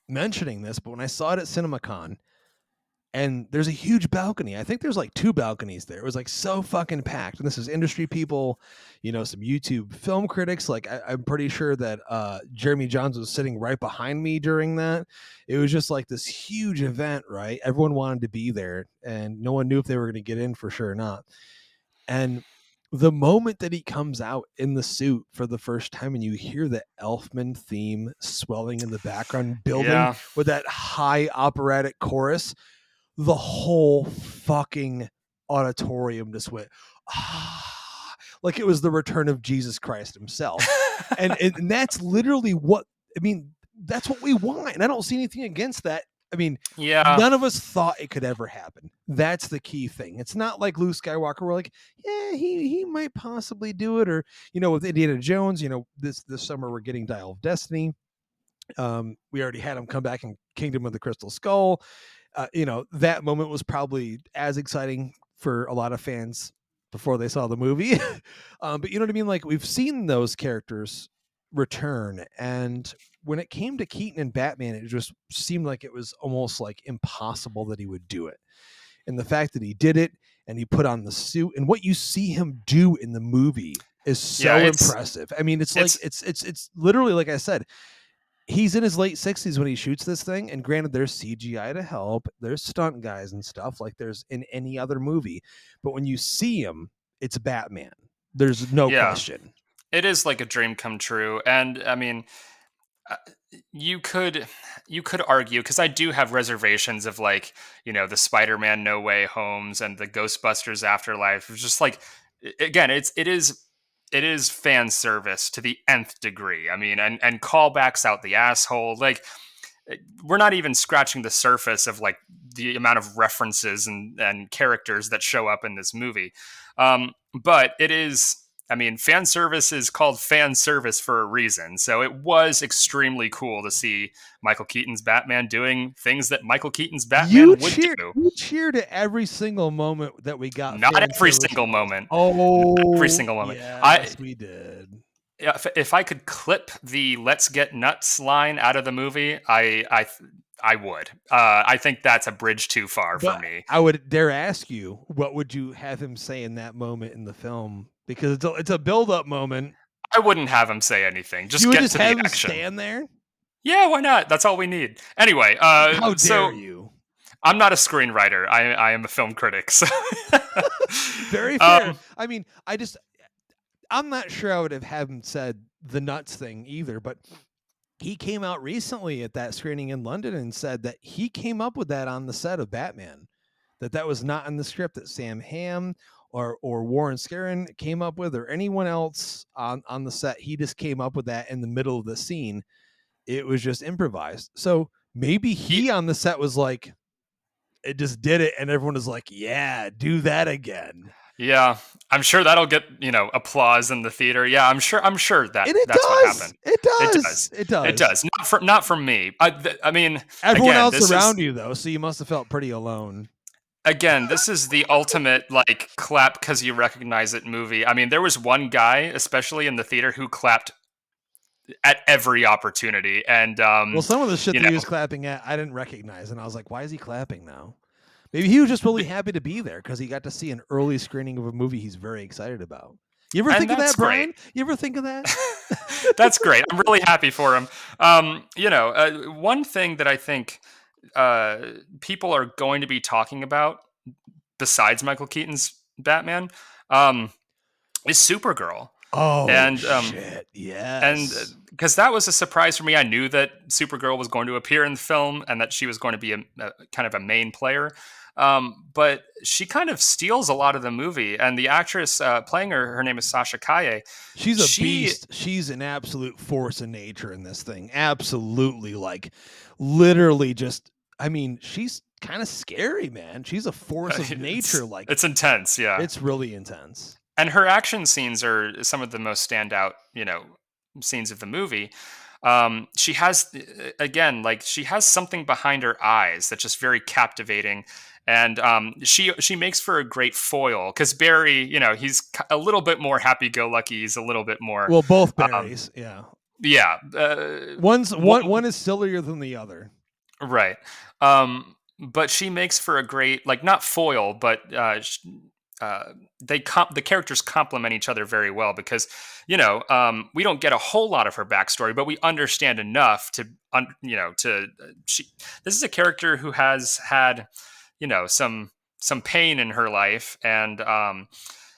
mentioning this, but when I saw it at CinemaCon, and there's a huge balcony. I think there's like two balconies there. It was like so fucking packed. And this is industry people, you know, some YouTube film critics. Like I, am pretty sure that uh, Jeremy Jahns was sitting right behind me during that. It was just like this huge event, right? Everyone wanted to be there, and no one knew if they were going to get in for sure or not. And the moment that he comes out in the suit for the first time and you hear the Elfman theme swelling in the background, building yeah. with that high operatic chorus the whole fucking auditorium just went ah, like it was the return of Jesus Christ himself. and, and that's literally what I mean, that's what we want. And I don't see anything against that. I mean, yeah, none of us thought it could ever happen. That's the key thing. It's not like Luke Skywalker. We're like, yeah, he he might possibly do it, or you know, with Indiana Jones. You know, this this summer we're getting Dial of Destiny. Um, we already had him come back in Kingdom of the Crystal Skull uh, you know, that moment was probably as exciting for a lot of fans before they saw the movie. [LAUGHS] um, but you know what I mean? Like we've seen those characters return, and when it came to Keaton and Batman, it just seemed like it was almost like impossible that he would do it. And the fact that he did it and he put on the suit and what you see him do in the movie is so yeah, impressive. I mean, it's, it's like it's it's it's literally like I said, he's in his late 60s when he shoots this thing and granted there's cgi to help there's stunt guys and stuff like there's in any other movie but when you see him it's batman there's no yeah. question it is like a dream come true and i mean uh, you could you could argue because i do have reservations of like you know the spider-man no way homes and the ghostbusters afterlife it's just like again it's it is it is fan service to the nth degree. I mean, and and callbacks out the asshole. Like eh, we're not even scratching the surface of like the amount of references and and characters that show up in this movie. Um, but it is I mean, fan service is called fan service for a reason. So it was extremely cool to see Michael Keaton's Batman doing things that Michael Keaton's Batman you would cheered, do. You cheered at every single moment that we got. Not every service. single moment. Oh, Not every single moment. Yes, I, we did. If, if I could clip the "Let's get nuts" line out of the movie, I I I would. Uh, I think that's a bridge too far but for me. I would dare ask you, what would you have him say in that moment in the film because it's a, it's a build up moment. I wouldn't have him say anything. Just you get just to have the action. stand there. Yeah, why not? That's all we need. Anyway, uh, how dare so, you? I'm not a screenwriter. I I am a film critic. So. [LAUGHS] Very fair. Um, I mean, I just I'm not sure I would have had him said the nuts thing either, but he came out recently at that screening in London and said that he came up with that on the set of Batman. That that was not in the script. That Sam Hamm or or Warren Skaaren came up with, or anyone else on on the set. He just came up with that in the middle of the scene. It was just improvised. So maybe he on the set was like, it just did it, and everyone was like, "Yeah, do that again." Yeah, I'm sure that'll get you know applause in the theater. Yeah, I'm sure. I'm sure that and it that's does. what happened. It does. It does. It does. It does. Not for not from me. I, th- I mean, everyone again, else around is, you though, so you must have felt pretty alone again, this is the ultimate like clap because you recognize it movie. I mean, there was one guy, especially in the theater, who clapped at every opportunity. And um, well, some of the shit that know, he was clapping at, I didn't recognize, and I was like, why is he clapping now? Maybe he was just really happy to be there because he got to see an early screening of a movie he's very excited about. You ever think of that, Brian? Great. You ever think of that? [LAUGHS] that's great. I'm really happy for him. Um, you know, uh, one thing that I think uh, people are going to be talking about besides Michael Keaton's Batman um, is Supergirl. Oh, and um, shit! Yes, and because that was a surprise for me. I knew that Supergirl was going to appear in the film and that she was going to be a, a kind of a main player. Um, but she kind of steals a lot of the movie, and the actress uh, playing her, her name is Sasha Calle. She's a She- beast. She's an absolute force of nature in this thing. Absolutely, like literally, just. I mean, she's kind of scary, man. She's a force of [LAUGHS] It's- nature. Like It's intense, yeah. it's really intense. and her action scenes are some of the most standout, you know, scenes of the movie. Um, she has, uh, again, like she has something behind her eyes that's just very captivating, and um, she she makes for a great foil because Barry, you know, he's a little bit more happy-go-lucky. He's a little bit more, Well, both um, yeah. yeah, uh, One's one. one- One is sillier than the other. Right. Um, but she makes for a great, like, not foil, but uh, uh, they comp- the characters complement each other very well because, you know, um, we don't get a whole lot of her backstory, but we understand enough to, un- you know, to uh, she. This is a character who has had, you know, some some pain in her life, and um,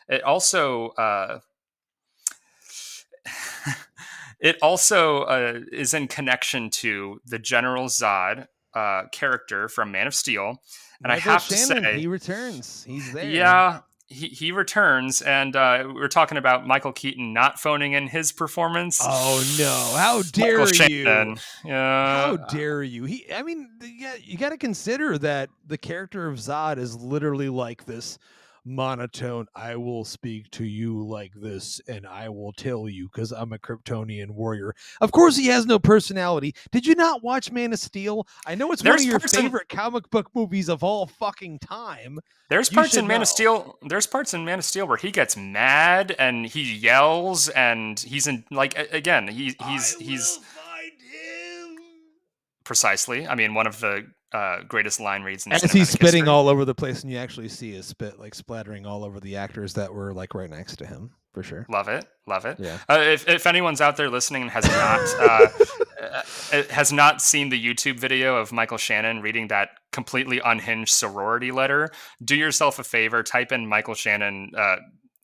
it also. Uh, [SIGHS] it also uh, is in connection to the General Zod uh, character from Man of Steel, and I Michael have to say, he returns. He's there. yeah, he, he returns, and uh, we we're talking about Michael Keaton not phoning in his performance. Oh no! How [LAUGHS] dare Michael you? Shannon, yeah, How dare you? He, I mean, yeah, you got to consider that the character of Zod is literally like this monotone. I will speak to you like this, and I will tell you because I'm a Kryptonian warrior. Of course, he has no personality. Did you not watch Man of Steel? I know it's one of your parts in- favorite comic book movies of all fucking time. There's You parts in Man know. of Steel. There's parts in Man of Steel where he gets mad and he yells and he's in like again he he's he's find precisely. I mean, one of the uh, greatest line reads As he's spitting history. all over the place, and you actually see his spit like splattering all over the actors that were like right next to him, for sure. Love it, love it. Yeah. Uh, if, if anyone's out there listening and has not uh, [LAUGHS] uh, has not seen the YouTube video of Michael Shannon reading that completely unhinged sorority letter, do yourself a favor, type in Michael Shannon uh,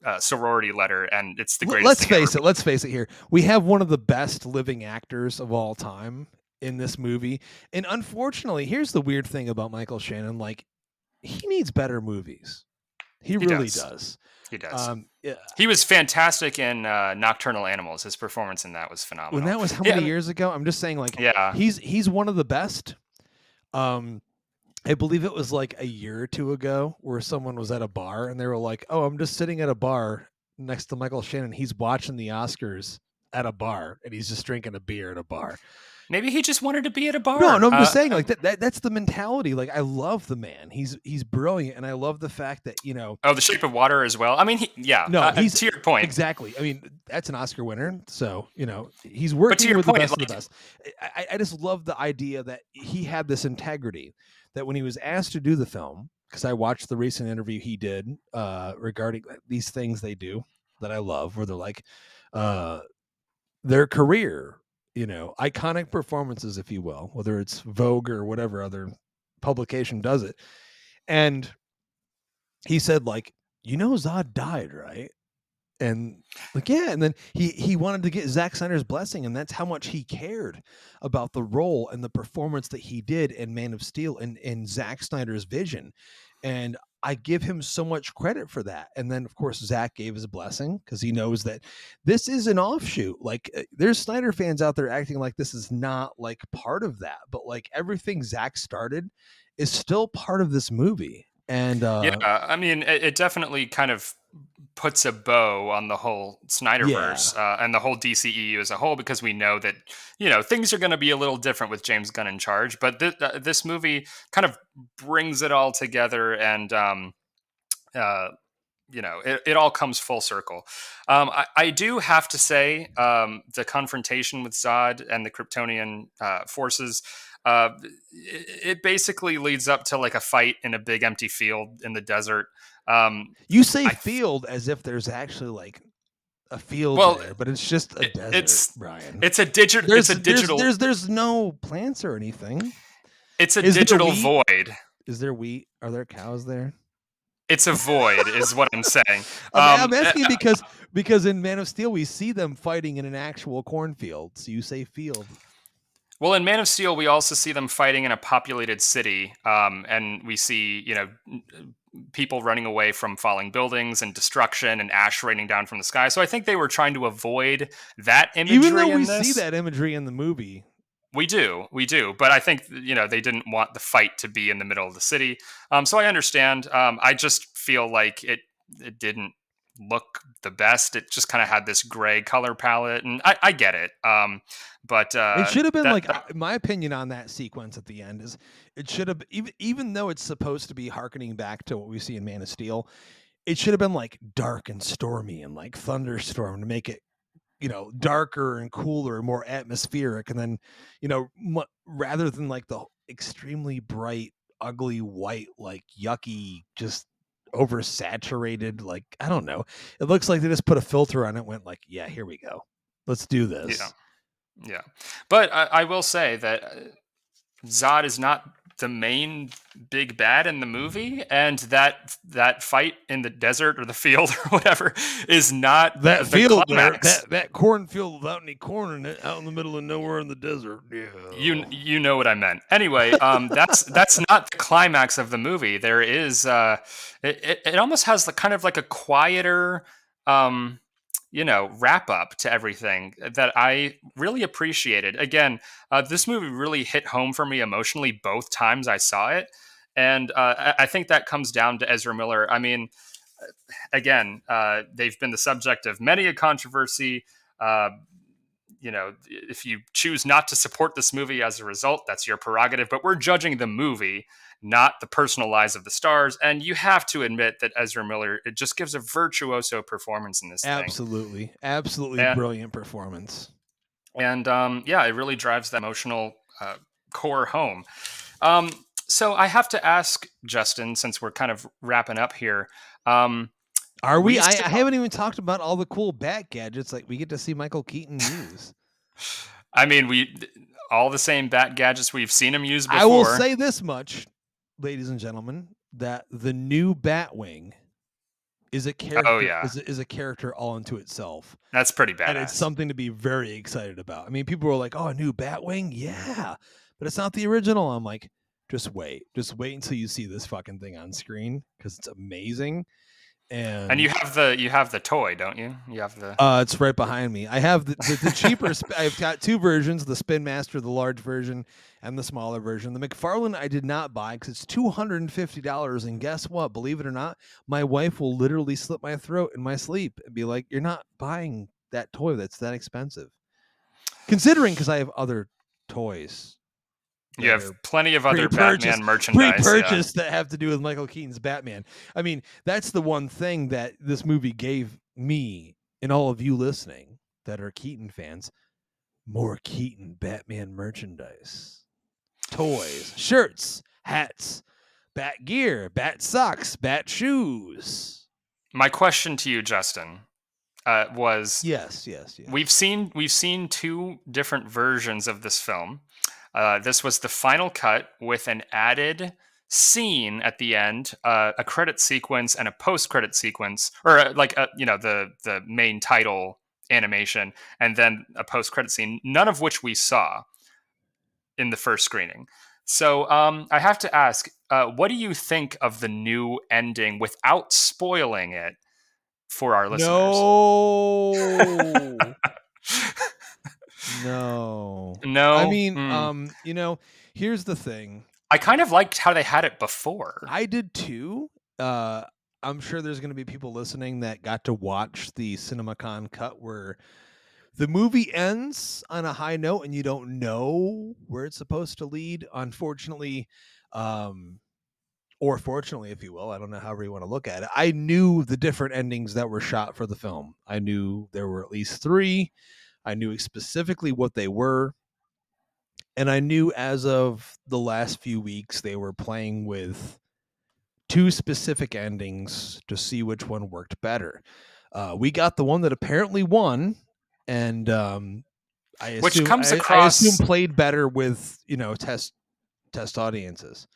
uh, sorority letter, and it's the greatest. Let's thing ever. face it. Let's face it. Here we have one of the best living actors of all time in this movie, and unfortunately, here's the weird thing about Michael Shannon: like, he needs better movies. He, really does. does. He does. Um, yeah, he was fantastic in uh, Nocturnal Animals. His performance in that was phenomenal. when that was how many I- years ago? I'm just saying, like, yeah, he's he's one of the best. Um, I believe it was like a year or two ago where someone was at a bar and they were like, "Oh, I'm just sitting at a bar next to Michael Shannon. He's watching the Oscars at a bar and he's just drinking a beer at a bar." Maybe he just wanted to be at a bar. No, no, I'm just Uh, saying like that, that. That's the mentality. Like I love the man. He's he's brilliant, and I love the fact that you know Oh, The Shape of Water as well. I mean, he, yeah. No, uh, he's- to your point. exactly. I mean, that's an Oscar winner, so you know he's working with point, the best of the best. I, I- I just love the idea that he had this integrity that when he was asked to do the film, because I watched the recent interview he did uh, regarding these things they do that I love, where they're like uh, their career, you know, iconic performances, if you will, whether it's Vogue or whatever other publication does it, and he said like, you know, Zod died, right? and like yeah and then he he wanted to get Zack Snyder's blessing and that's how much he cared about the role and the performance that he did in Man of Steel and in Zack Snyder's vision and I give him so much credit for that and then of course Zach gave his blessing because he knows that this is an offshoot like uh, there's Snyder fans out there acting like this is not like part of that but like everything Zach started is still part of this movie and uh yeah, I mean, it, it definitely kind of puts a bow on the whole Snyderverse uh, and the whole DCEU as a whole because we know that you know things are going to be a little different with James Gunn in charge, but th- uh, this movie kind of brings it all together and. Um, uh, you know, it, it all comes full circle. Um, I, I do have to say, um, the confrontation with Zod and the Kryptonian uh, forces, uh, it, it basically leads up to like a fight in a big empty field in the desert. Um, You say I- field as if there's actually like a field Well, there, but it's just a it- desert, it's- Brian. it's a digital. there's, It's a digital. There's, there's no plants or anything. it's a is digital void. Is there wheat? Are there cows there? It's a void, is what I'm saying. [LAUGHS] Um, I'm asking because because in Man of Steel we see them fighting in an actual cornfield. So you say field. Well, in Man of Steel, we also see them fighting in a populated city, um, and we see you know people running away from falling buildings and destruction and ash raining down from the sky. So I think they were trying to avoid that imagery. Even though we this. see that imagery in the movie, we do, we do, but I think you know they didn't want the fight to be in the middle of the city. Um, so I understand. Um, I just feel like it it didn't look the best. It just kind of had this gray color palette, and I, I get it. Um, but uh, it should have been that, like that, my opinion on that sequence at the end is it should have even even though it's supposed to be harkening back to what we see in Man of Steel, it should have been like dark and stormy and like thunderstorm to make it you know darker and cooler and more atmospheric and then you know m- rather than like the extremely bright ugly white like yucky just oversaturated like i don't know. It looks like they just put a filter on it went like yeah here we go. Let's do this. Yeah yeah. But i, I will say that uh, zod is not the main big bad in the movie and that that fight in the desert or the field [LAUGHS] or whatever is not that field there, that that cornfield without any corn in it out in the middle of nowhere in the desert. Yeah. you you know what i meant. Anyway um that's that's not the climax of the movie. There is uh it, it, it almost has the kind of like a quieter um you know wrap up to everything that I really appreciated. Again, uh, this movie really hit home for me emotionally both times I saw it, and uh, I think that comes down to Ezra Miller. I mean, uh, again, uh, they've been the subject of many a controversy. Uh, you know, if you choose not to support this movie as a result, that's your prerogative. But we're judging the movie, not the personal lives of the stars. And you have to admit that Ezra Miller it just gives a virtuoso performance in this. Absolutely, thing. absolutely and, brilliant performance. And um, yeah, it really drives that emotional uh, core home. Um, so I have to ask Justin, since we're kind of wrapping up here. Um, are we? we I, I, haven't even talked about all the cool bat gadgets like we get to see Michael Keaton use. [LAUGHS] I mean, we all the same bat gadgets we've seen him use before. I will say this much, ladies and gentlemen, that the new Batwing is a oh, character. Oh yeah, is a, is a character all unto itself. That's pretty bad, and it's something to be very excited about. I mean, people were like, "Oh, a new Batwing, yeah," but it's not the original. I'm like, just wait, just wait until you see this fucking thing on screen because it's amazing. And, and you have the you have the toy, don't you? You have the. Uh, it's right behind me. I have the the, the cheaper. sp- I've got two versions: the Spin Master, the large version, and the smaller version. The McFarlane I did not buy because it's two hundred and fifty dollars. And guess what? Believe it or not, my wife will literally slit my throat in my sleep and be like, "You're not buying that toy that's that expensive." Considering, because I have other toys you have plenty of other Batman merchandise pre-purchase yeah. that have to do with Michael Keaton's Batman. I mean, that's the one thing that this movie gave me and all of you listening that are Keaton fans more Keaton Batman merchandise. Toys, shirts, hats, bat gear, bat socks, bat shoes. My question to you, Justin, uh, was yes, yes, yes. We've seen we've seen two different versions of this film. Uh, this was the final cut with an added scene at the end, uh, a credit sequence and a post-credit sequence, or uh, like a, uh, you know the the main title animation, and then a post-credit scene. None of which we saw in the first screening. So um, I have to ask, uh, what do you think of the new ending without spoiling it for our listeners? No. [LAUGHS] No. No. I mean, mm. um, you know, here's the thing. I kind of liked how they had it before. I did too. Uh I'm sure there's going to be people listening that got to watch the CinemaCon cut where the movie ends on a high note and you don't know where it's supposed to lead. Unfortunately, um, or fortunately, if you will, I don't know however you want to look at it. I knew the different endings that were shot for the film. I knew there were at least three. I knew specifically what they were. And I knew as of the last few weeks, they were playing with two specific endings to see which one worked better. Uh, we got the one that apparently won, and um, I assume, which comes I, across. I assume played better with you know test test audiences.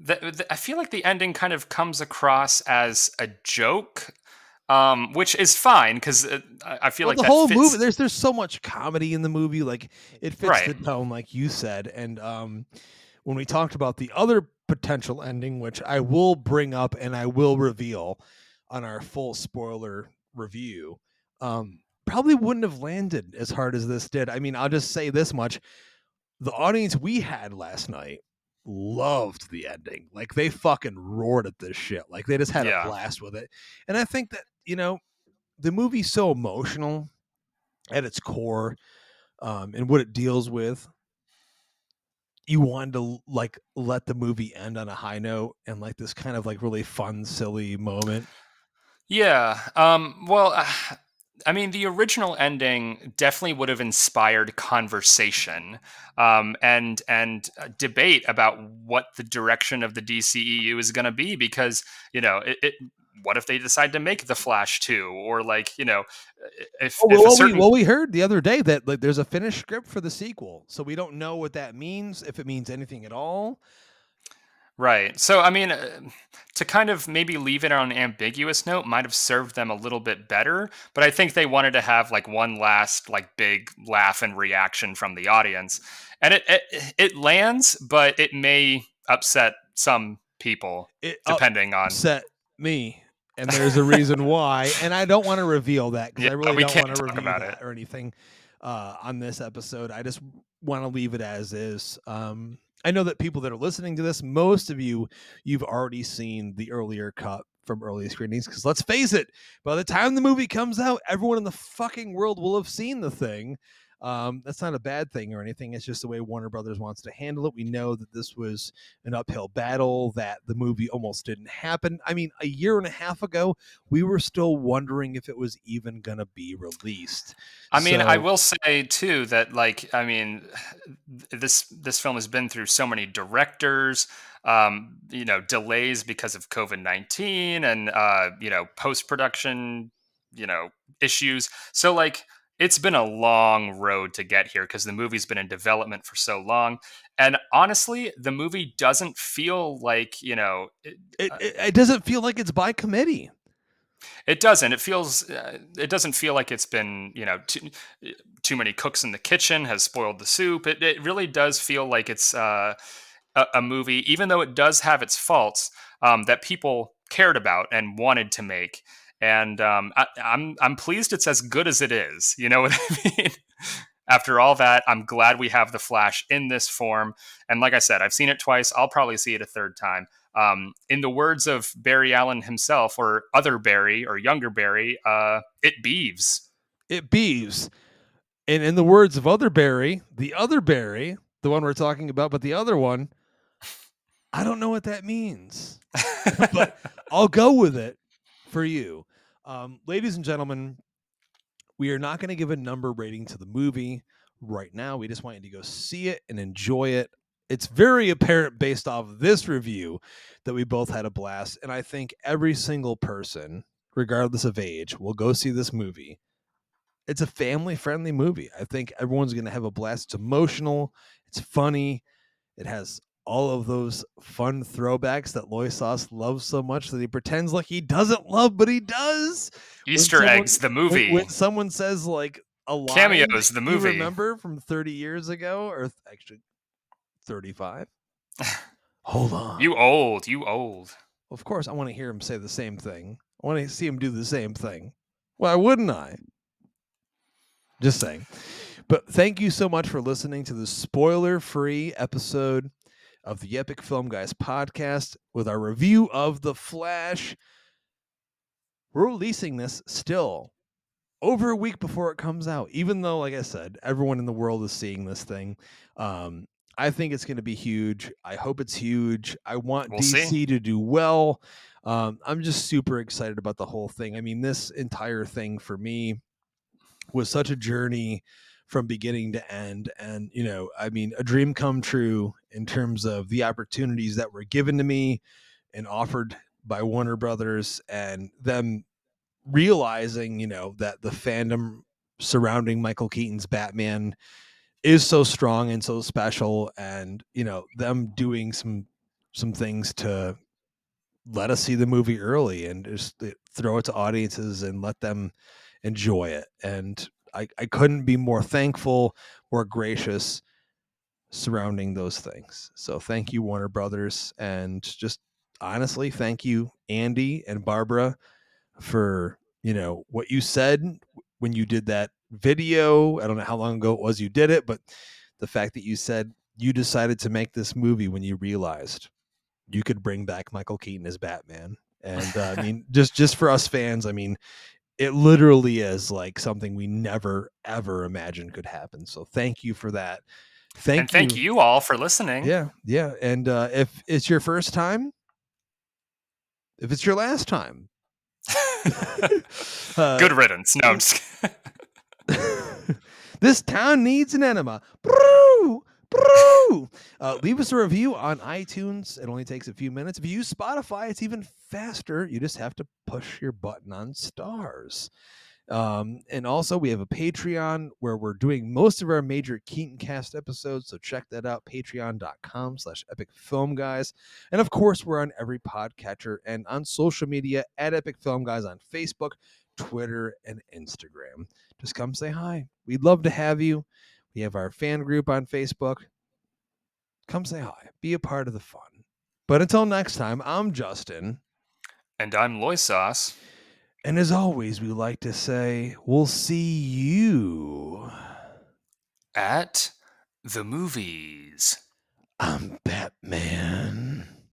The, the, I feel like the ending kind of comes across as a joke um, which is fine because I feel well, like the whole fits... movie. There's there's so much comedy in the movie, like it fits Right. the tone, like you said. And um, when we talked about the other potential ending, which I will bring up and I will reveal on our full spoiler review, um, probably wouldn't have landed as hard as this did. I mean, I'll just say this much: the audience we had last night loved the ending. Like they fucking roared at this shit. Like they just had Yeah. a blast with it. And I think that, you know, the movie's so emotional at its core um and what it deals with. You wanted to like let the movie end on a high note and like this kind of like really fun, silly moment. Yeah. Um, well, uh, I mean, the original ending definitely would have inspired conversation um, and and uh, debate about what the direction of the DCEU is going to be. Because you know, it, it, what if they decide to make the Flash two, or like you know, if, Oh, if a well, certain we, well, we heard the other day that like there's a finished script for the sequel, so we don't know what that means, if it means anything at all. Right. So, I mean, uh, to kind of maybe leave it on an ambiguous note might have served them a little bit better. But I think they wanted to have like one last like big laugh and reaction from the audience, and it it, it lands, but it may upset some people It depending on. upset me, and there's a reason [LAUGHS] why. And I don't want to reveal that because Yeah, I really we don't want to reveal about that it. or anything uh, on this episode. I just want to leave it as is. Um, I know that people that are listening to this, most of you, you've already seen the earlier cut from early screenings. Because let's face it, by the time the movie comes out, everyone in the fucking world will have seen the thing. Um, that's not a bad thing or anything. It's just the way Warner Brothers wants to handle it. We know that this was an uphill battle, that the movie almost didn't happen. I mean, a year and a half ago, we were still wondering if it was even going to be released. I mean, I will say too that like I mean, [SIGHS] this this film has been through so many directors, um, you know, delays because of COVID nineteen and uh, you know post production, you know, issues. So like it's been a long road to get here because the movie's been in development for so long. And honestly, the movie doesn't feel like you know it, It, it, it doesn't feel like it's by committee. it doesn't. It feels. Uh, it doesn't feel like it's been. You know, too, too many cooks in the kitchen has spoiled the soup. It, it really does feel like it's uh, a, a movie, even though it does have its faults um, that people cared about and wanted to make. And um, I, I'm I'm pleased it's as good as it is. You know [LAUGHS] what I mean? After all that, I'm glad we have the Flash in this form. And like I said, I've seen it twice. I'll probably see it a third time. Um, in the words of Barry Allen himself, or other Barry, or younger Barry, uh, it beeves. It beeves. And in the words of other Barry, the other Barry, the one we're talking about, but the other one, I don't know what that means. [LAUGHS] But- I'll go with it for you. Um, ladies and gentlemen, we are not going to give a number rating to the movie right now. We just want you to go see it and enjoy it. It's very apparent based off of this review that we both had a blast. And I think every single person, regardless of age, will go see this movie. It's a family friendly movie. I think everyone's going to have a blast. It's emotional, it's funny, it has all of those fun throwbacks that Loy Sauce loves so much that he pretends like he doesn't love, but he does. Easter someone- eggs, the movie. When, someone says like a line Cameos, the you movie. remember from 30 years ago, or th- actually 35. [LAUGHS] Hold on. you old, you old. of course, I want to hear him say the same thing. I want to see him do the same thing. Why wouldn't I? Just saying. But thank you so much for listening to the spoiler free episode of the Epic Film Guys podcast with our review of The Flash. We're releasing this still over a week before it comes out, even though, like I said, everyone in the world is seeing this thing. Um, I think it's going to be huge. I hope it's huge. I want We'll DC see. to do well. Um, I'm just super excited about the whole thing. I mean, this entire thing for me was such a journey from beginning to end. And, you know, I mean, a dream come true in terms of the opportunities that were given to me and offered by Warner Brothers and them realizing, you know, that the fandom surrounding Michael Keaton's Batman is so strong and so special and, you know, them doing some some things to let us see the movie early and just uh, throw it to audiences and let them enjoy it. And I, I couldn't be more thankful, more gracious surrounding those things. So thank you, Warner Brothers, and just honestly, thank you, Andy and Barbara, for you know what you said when you did that video. I don't know how long ago it was you did it, but the fact that you said you decided to make this movie when you realized you could bring back Michael Keaton as Batman. And uh, I [LAUGHS] mean, just just for us fans, I mean, it literally is like something we never ever imagined could happen. So thank you for that. Thank and thank you. you all for listening. Yeah, yeah. And uh, if it's your first time, if it's your last time, [LAUGHS] [LAUGHS] uh, good riddance. No, I'm just. [LAUGHS] this town needs an enema. Uh, leave us a review on iTunes. It only takes a few minutes. If you use Spotify, it's even faster. You just have to push your button on stars. Um, and also, we have a Patreon where we're doing most of our major Keaton Cast episodes. So check that out, patreon.com slash epic film guys. And of course, we're on every podcatcher and on social media at Epic Film Guys on Facebook, Twitter, and Instagram. Just come say hi. We'd love to have you. We have our fan group on Facebook. Come say hi. Be a part of the fun. But until next time, I'm Justin. And I'm LoySauce. And as always, we like to say, we'll see you at the movies. I'm Batman.